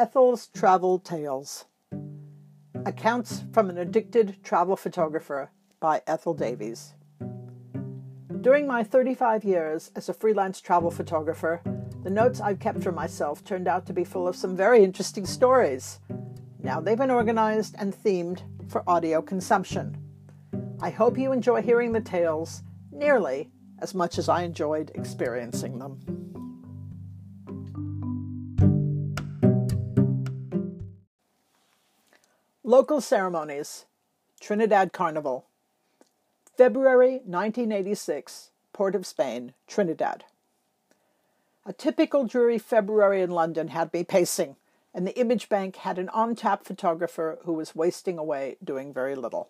Ethel's Travel Tales Accounts from an Addicted Travel Photographer by Ethel Davies. During my 35 years as a freelance travel photographer, the notes I've kept for myself turned out to be full of some very interesting stories. Now they've been organized and themed for audio consumption. I hope you enjoy hearing the tales nearly as much as I enjoyed experiencing them. Local ceremonies Trinidad Carnival. February 1986, Port of Spain, Trinidad. A typical dreary February in London had me pacing, and the image bank had an on tap photographer who was wasting away doing very little.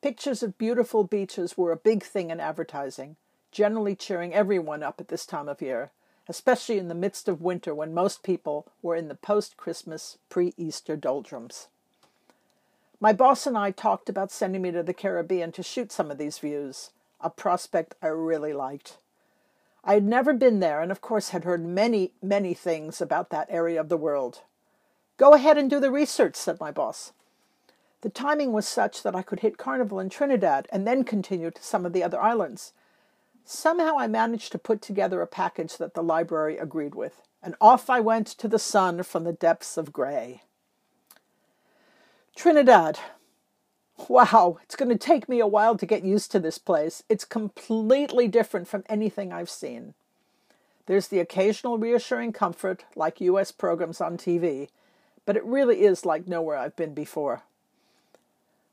Pictures of beautiful beaches were a big thing in advertising, generally cheering everyone up at this time of year, especially in the midst of winter when most people were in the post Christmas, pre Easter doldrums. My boss and I talked about sending me to the Caribbean to shoot some of these views, a prospect I really liked. I had never been there and, of course, had heard many, many things about that area of the world. Go ahead and do the research, said my boss. The timing was such that I could hit Carnival in Trinidad and then continue to some of the other islands. Somehow I managed to put together a package that the library agreed with, and off I went to the sun from the depths of gray. Trinidad. Wow, it's going to take me a while to get used to this place. It's completely different from anything I've seen. There's the occasional reassuring comfort, like US programs on TV, but it really is like nowhere I've been before.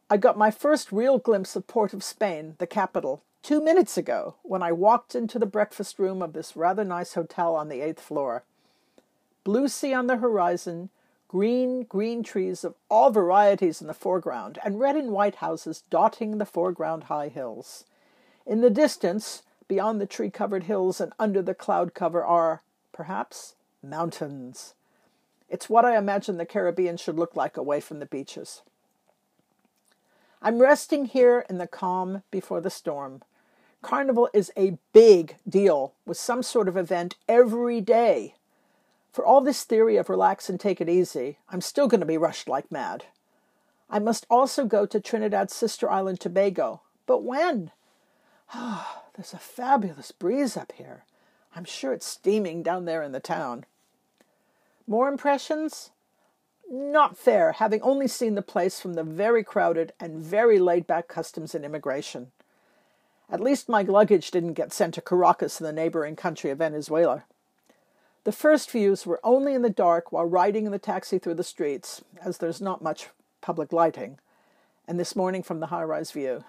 I got my first real glimpse of Port of Spain, the capital, two minutes ago when I walked into the breakfast room of this rather nice hotel on the eighth floor. Blue sea on the horizon, green, green trees of all varieties in the foreground, and red and white houses dotting the foreground high hills. In the distance, beyond the tree covered hills and under the cloud cover, are, perhaps, mountains. It's what I imagine the Caribbean should look like away from the beaches. I'm resting here in the calm before the storm. Carnival is a big deal with some sort of event every day. For all this theory of relax and take it easy, I'm still going to be rushed like mad. I must also go to Trinidad's sister island, Tobago. But when? Ah, there's a fabulous breeze up here. I'm sure it's steaming down there in the town. More impressions? Not fair, having only seen the place from the very crowded and very laid back customs and immigration. At least my luggage didn't get sent to Caracas in the neighboring country of Venezuela. The first views were only in the dark while riding in the taxi through the streets, as there's not much public lighting, and this morning from the high rise view.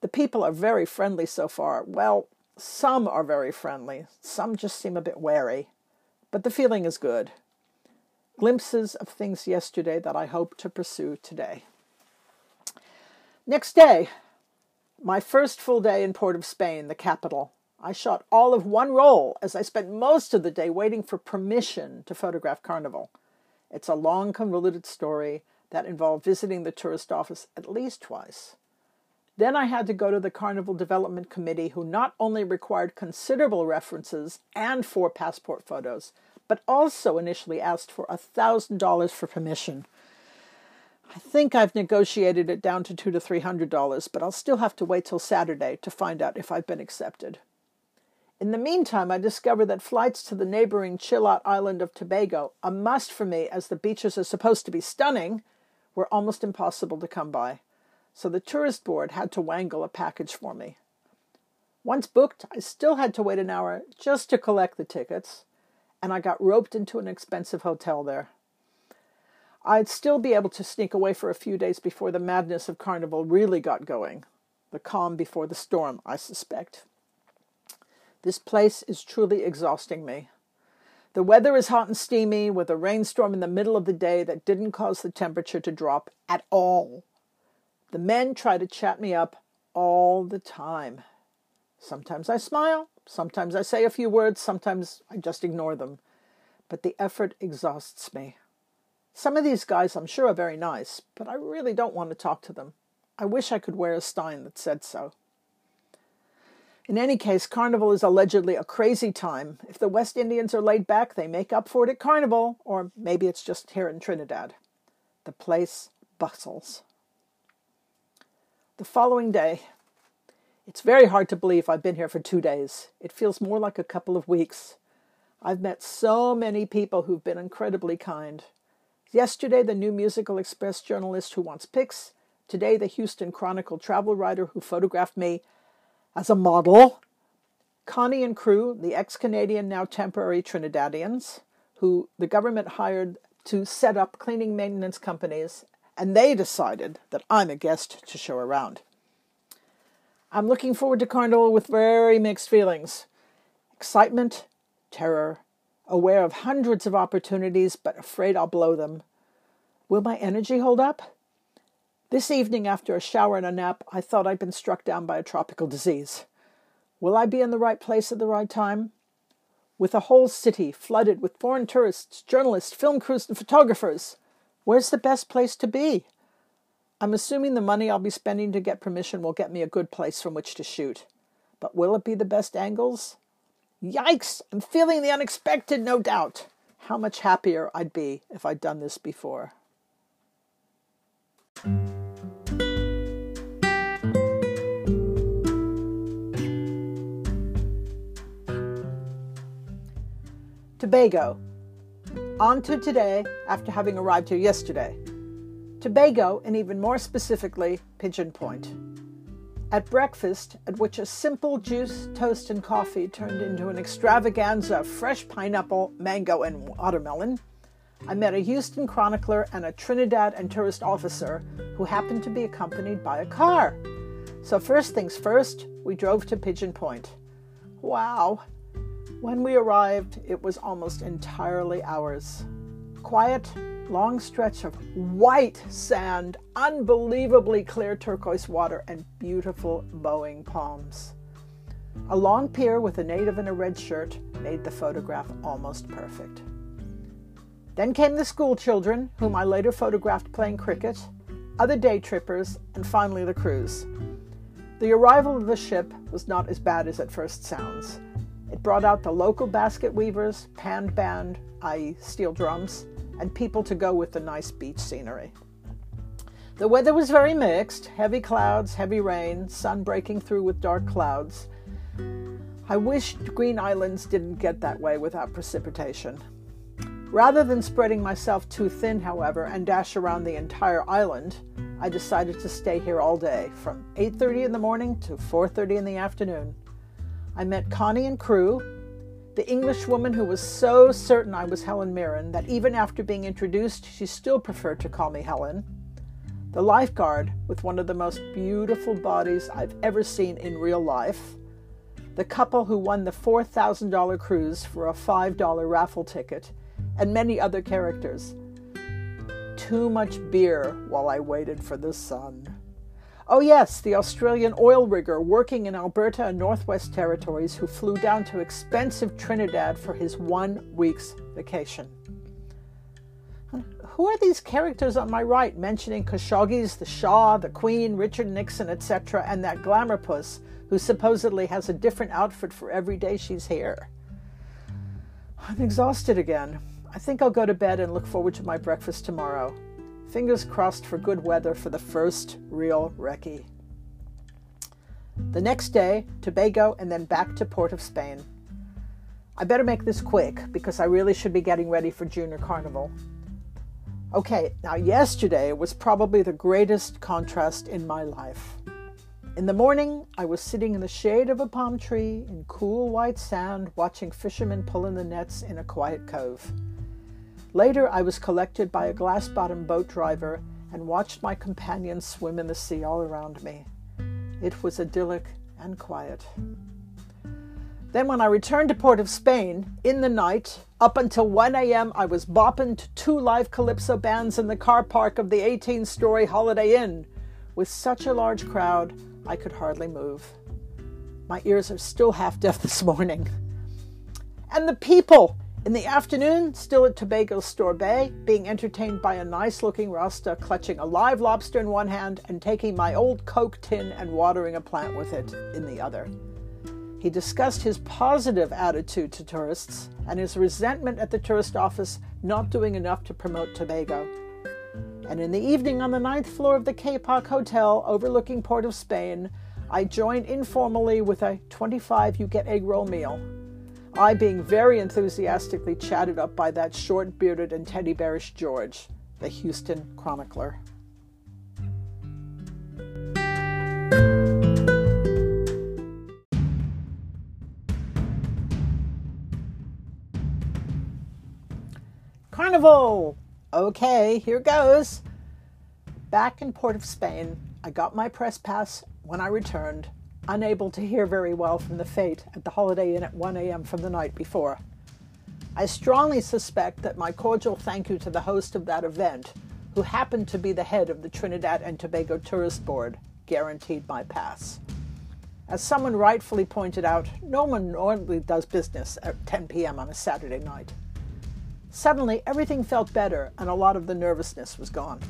The people are very friendly so far. Well, some are very friendly, some just seem a bit wary, but the feeling is good. Glimpses of things yesterday that I hope to pursue today. Next day, my first full day in Port of Spain, the capital. I shot all of one roll as I spent most of the day waiting for permission to photograph Carnival. It's a long, convoluted story that involved visiting the tourist office at least twice. Then I had to go to the Carnival Development Committee, who not only required considerable references and four passport photos, but also initially asked for $1,000 for permission. I think I've negotiated it down to two to three hundred dollars, but I'll still have to wait till Saturday to find out if I've been accepted. In the meantime, I discovered that flights to the neighboring chill out island of Tobago, a must for me as the beaches are supposed to be stunning, were almost impossible to come by. So the tourist board had to wangle a package for me. Once booked, I still had to wait an hour just to collect the tickets, and I got roped into an expensive hotel there. I'd still be able to sneak away for a few days before the madness of Carnival really got going. The calm before the storm, I suspect. This place is truly exhausting me. The weather is hot and steamy, with a rainstorm in the middle of the day that didn't cause the temperature to drop at all. The men try to chat me up all the time. Sometimes I smile, sometimes I say a few words, sometimes I just ignore them. But the effort exhausts me. Some of these guys I'm sure are very nice, but I really don't want to talk to them. I wish I could wear a stein that said so. In any case, Carnival is allegedly a crazy time. If the West Indians are laid back, they make up for it at Carnival, or maybe it's just here in Trinidad. The place bustles. The following day, it's very hard to believe I've been here for two days. It feels more like a couple of weeks. I've met so many people who've been incredibly kind. Yesterday, the New Musical Express journalist who wants pics. Today, the Houston Chronicle travel writer who photographed me as a model. Connie and crew, the ex Canadian, now temporary Trinidadians, who the government hired to set up cleaning maintenance companies, and they decided that I'm a guest to show around. I'm looking forward to Carnival with very mixed feelings excitement terror, aware of hundreds of opportunities, but afraid I'll blow them. Will my energy hold up? This evening, after a shower and a nap, I thought I'd been struck down by a tropical disease. Will I be in the right place at the right time? With a whole city flooded with foreign tourists, journalists, film crews, and photographers, where's the best place to be? I'm assuming the money I'll be spending to get permission will get me a good place from which to shoot. But will it be the best angles? Yikes! I'm feeling the unexpected, no doubt. How much happier I'd be if I'd done this before. Tobago. On to today after having arrived here yesterday. Tobago, and even more specifically, Pigeon Point. At breakfast, at which a simple juice, toast, and coffee turned into an extravaganza of fresh pineapple, mango, and watermelon, I met a Houston chronicler and a Trinidad and tourist officer who happened to be accompanied by a car. So, first things first, we drove to Pigeon Point. Wow! When we arrived, it was almost entirely ours. Quiet, long stretch of white sand, unbelievably clear turquoise water, and beautiful bowing palms. A long pier with a native in a red shirt made the photograph almost perfect. Then came the school children, whom I later photographed playing cricket, other day trippers, and finally the cruise. The arrival of the ship was not as bad as it first sounds. It brought out the local basket weavers, pan band, i.e., steel drums, and people to go with the nice beach scenery. The weather was very mixed heavy clouds, heavy rain, sun breaking through with dark clouds. I wished Green Islands didn't get that way without precipitation. Rather than spreading myself too thin, however, and dash around the entire island, I decided to stay here all day, from 8:30 in the morning to 4:30 in the afternoon. I met Connie and crew, the Englishwoman who was so certain I was Helen Mirren that even after being introduced, she still preferred to call me Helen. The lifeguard with one of the most beautiful bodies I've ever seen in real life. The couple who won the $4,000 cruise for a $5 raffle ticket, and many other characters. Too much beer while I waited for the sun. Oh, yes, the Australian oil rigger working in Alberta and Northwest Territories who flew down to expensive Trinidad for his one week's vacation. Who are these characters on my right mentioning Khashoggi's, the Shah, the Queen, Richard Nixon, etc., and that glamour puss who supposedly has a different outfit for every day she's here? I'm exhausted again. I think I'll go to bed and look forward to my breakfast tomorrow. Fingers crossed for good weather for the first real recce. The next day, Tobago and then back to Port of Spain. I better make this quick because I really should be getting ready for Junior Carnival. Okay, now yesterday was probably the greatest contrast in my life. In the morning, I was sitting in the shade of a palm tree in cool white sand watching fishermen pull in the nets in a quiet cove. Later, I was collected by a glass bottom boat driver and watched my companions swim in the sea all around me. It was idyllic and quiet. Then, when I returned to Port of Spain, in the night, up until 1 a.m., I was bopping to two live calypso bands in the car park of the 18 story Holiday Inn. With such a large crowd, I could hardly move. My ears are still half deaf this morning. And the people! In the afternoon, still at Tobago's Store Bay, being entertained by a nice looking Rasta clutching a live lobster in one hand and taking my old Coke tin and watering a plant with it in the other. He discussed his positive attitude to tourists and his resentment at the tourist office not doing enough to promote Tobago. And in the evening on the ninth floor of the Kapok Hotel overlooking Port of Spain, I joined informally with a 25 you get egg roll meal. I being very enthusiastically chatted up by that short bearded and teddy bearish George, the Houston chronicler. Carnival! Okay, here goes. Back in Port of Spain, I got my press pass when I returned, unable to hear very well from the fete at the Holiday Inn at 1 a.m. from the night before. I strongly suspect that my cordial thank you to the host of that event, who happened to be the head of the Trinidad and Tobago Tourist Board, guaranteed my pass. As someone rightfully pointed out, no one normally does business at 10 p.m. on a Saturday night. Suddenly, everything felt better and a lot of the nervousness was gone.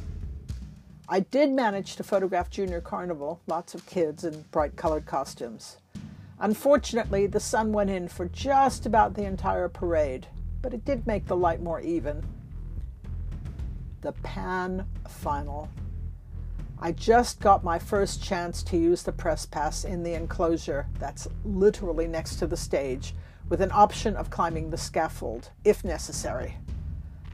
I did manage to photograph Junior Carnival, lots of kids in bright colored costumes. Unfortunately, the sun went in for just about the entire parade, but it did make the light more even. The Pan Final. I just got my first chance to use the press pass in the enclosure that's literally next to the stage, with an option of climbing the scaffold if necessary.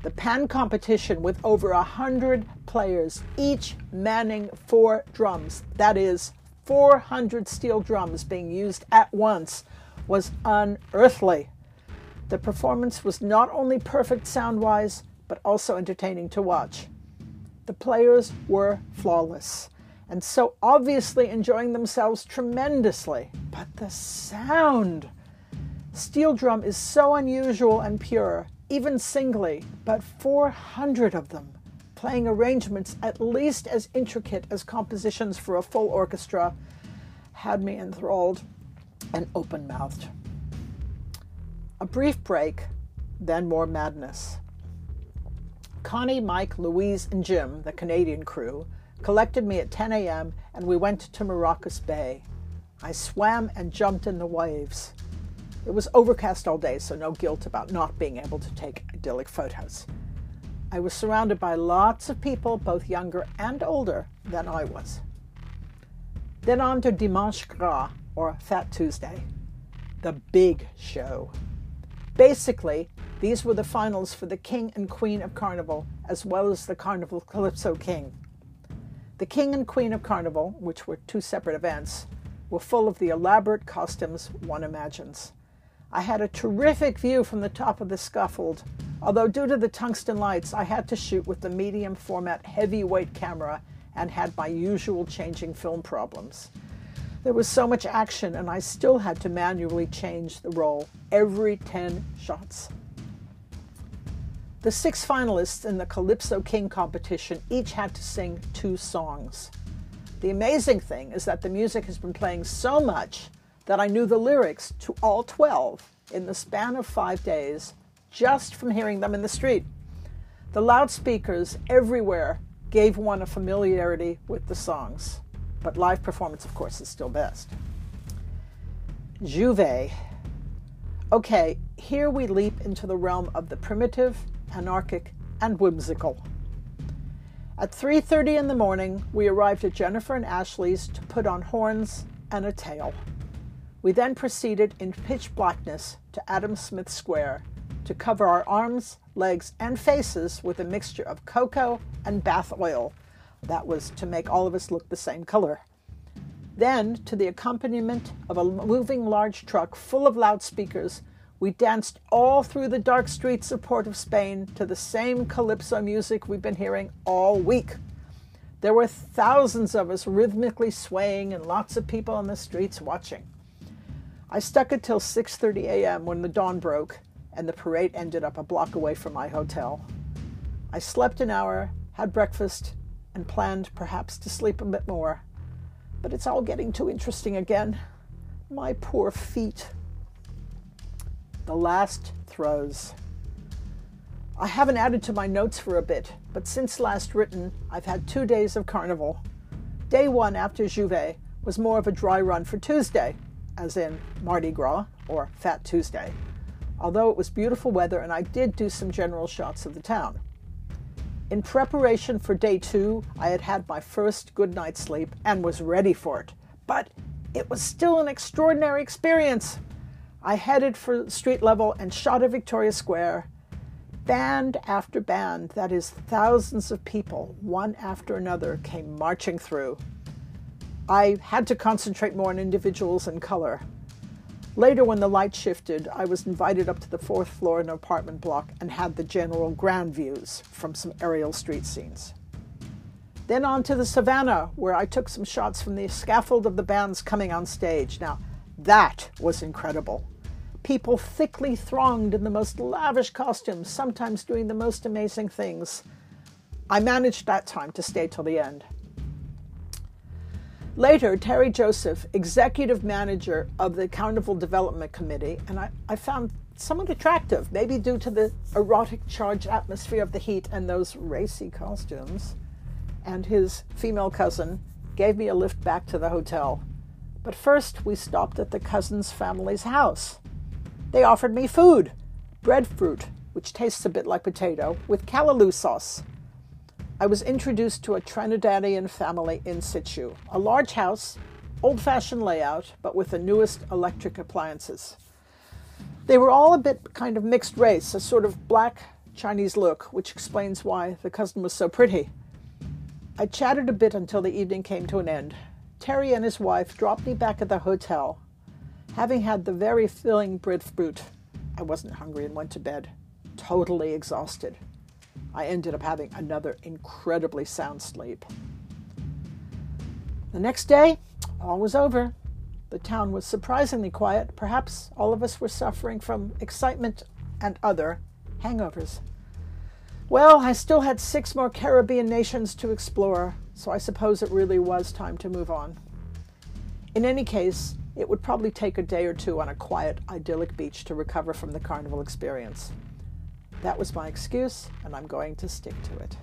The pan competition with over a hundred players, each manning four drums, that is, 400 steel drums being used at once, was unearthly. The performance was not only perfect sound wise, but also entertaining to watch. The players were flawless and so obviously enjoying themselves tremendously. But the sound! Steel drum is so unusual and pure, even singly, but 400 of them, playing arrangements at least as intricate as compositions for a full orchestra, had me enthralled and open mouthed. A brief break, then more madness. Connie, Mike, Louise, and Jim, the Canadian crew, collected me at 10 a.m. and we went to Maracas Bay. I swam and jumped in the waves. It was overcast all day, so no guilt about not being able to take idyllic photos. I was surrounded by lots of people, both younger and older than I was. Then on to Dimanche Gras, or Fat Tuesday, the big show. Basically, these were the finals for the King and Queen of Carnival, as well as the Carnival Calypso King. The King and Queen of Carnival, which were two separate events, were full of the elaborate costumes one imagines. I had a terrific view from the top of the scaffold, although due to the tungsten lights, I had to shoot with the medium format heavyweight camera and had my usual changing film problems. There was so much action, and I still had to manually change the roll every 10 shots. The six finalists in the Calypso King competition each had to sing two songs. The amazing thing is that the music has been playing so much that I knew the lyrics to all 12 in the span of five days just from hearing them in the street. The loudspeakers everywhere gave one a familiarity with the songs, but live performance, of course, is still best. J'ouvert. Okay, here we leap into the realm of the primitive, anarchic, and whimsical. At 3:30 in the morning, we arrived at Jennifer and Ashley's to put on horns and a tail. We then proceeded in pitch blackness to Adam Smith Square to cover our arms, legs, and faces with a mixture of cocoa and bath oil. That was to make all of us look the same color. Then, to the accompaniment of a moving large truck full of loudspeakers, we danced all through the dark streets of Port of Spain to the same calypso music we've been hearing all week. There were thousands of us rhythmically swaying and lots of people on the streets watching. I stuck it till 6:30 a.m. when the dawn broke and the parade ended up a block away from my hotel. I slept an hour, had breakfast, and planned perhaps to sleep a bit more. But it's all getting too interesting again. My poor feet. The last throws. I haven't added to my notes for a bit, but since last written, I've had two days of carnival. Day one after J'ouvert was more of a dry run for Tuesday, as in Mardi Gras or Fat Tuesday, although it was beautiful weather and I did do some general shots of the town. In preparation for day two, I had had my first good night's sleep and was ready for it, but it was still an extraordinary experience. I headed for street level and shot at Victoria Square. Band after band, that is, thousands of people, one after another, came marching through. I had to concentrate more on individuals and color. Later, when the light shifted, I was invited up to the fourth floor in an apartment block and had the general grand views from some aerial street scenes. Then on to the savannah, where I took some shots from the scaffold of the bands coming on stage. Now, that was incredible. People thickly thronged in the most lavish costumes, sometimes doing the most amazing things. I managed that time to stay till the end. Later, Terry Joseph, executive manager of the Carnival Development Committee, and I, I found somewhat attractive, maybe due to the erotic charged atmosphere of the heat and those racy costumes, and his female cousin gave me a lift back to the hotel. But first, we stopped at the cousin's family's house. They offered me food breadfruit, which tastes a bit like potato, with callaloo sauce. I was introduced to a Trinidadian family in situ, a large house, old fashioned layout, but with the newest electric appliances. They were all a bit kind of mixed race, a sort of black Chinese look, which explains why the cousin was so pretty. I chatted a bit until the evening came to an end. Terry and his wife dropped me back at the hotel. Having had the very filling breadfruit, I wasn't hungry and went to bed, totally exhausted. I ended up having another incredibly sound sleep. The next day, all was over. The town was surprisingly quiet. Perhaps all of us were suffering from excitement and other hangovers. Well, I still had six more Caribbean nations to explore, so I suppose it really was time to move on. In any case, it would probably take a day or two on a quiet, idyllic beach to recover from the carnival experience. That was my excuse, and I'm going to stick to it.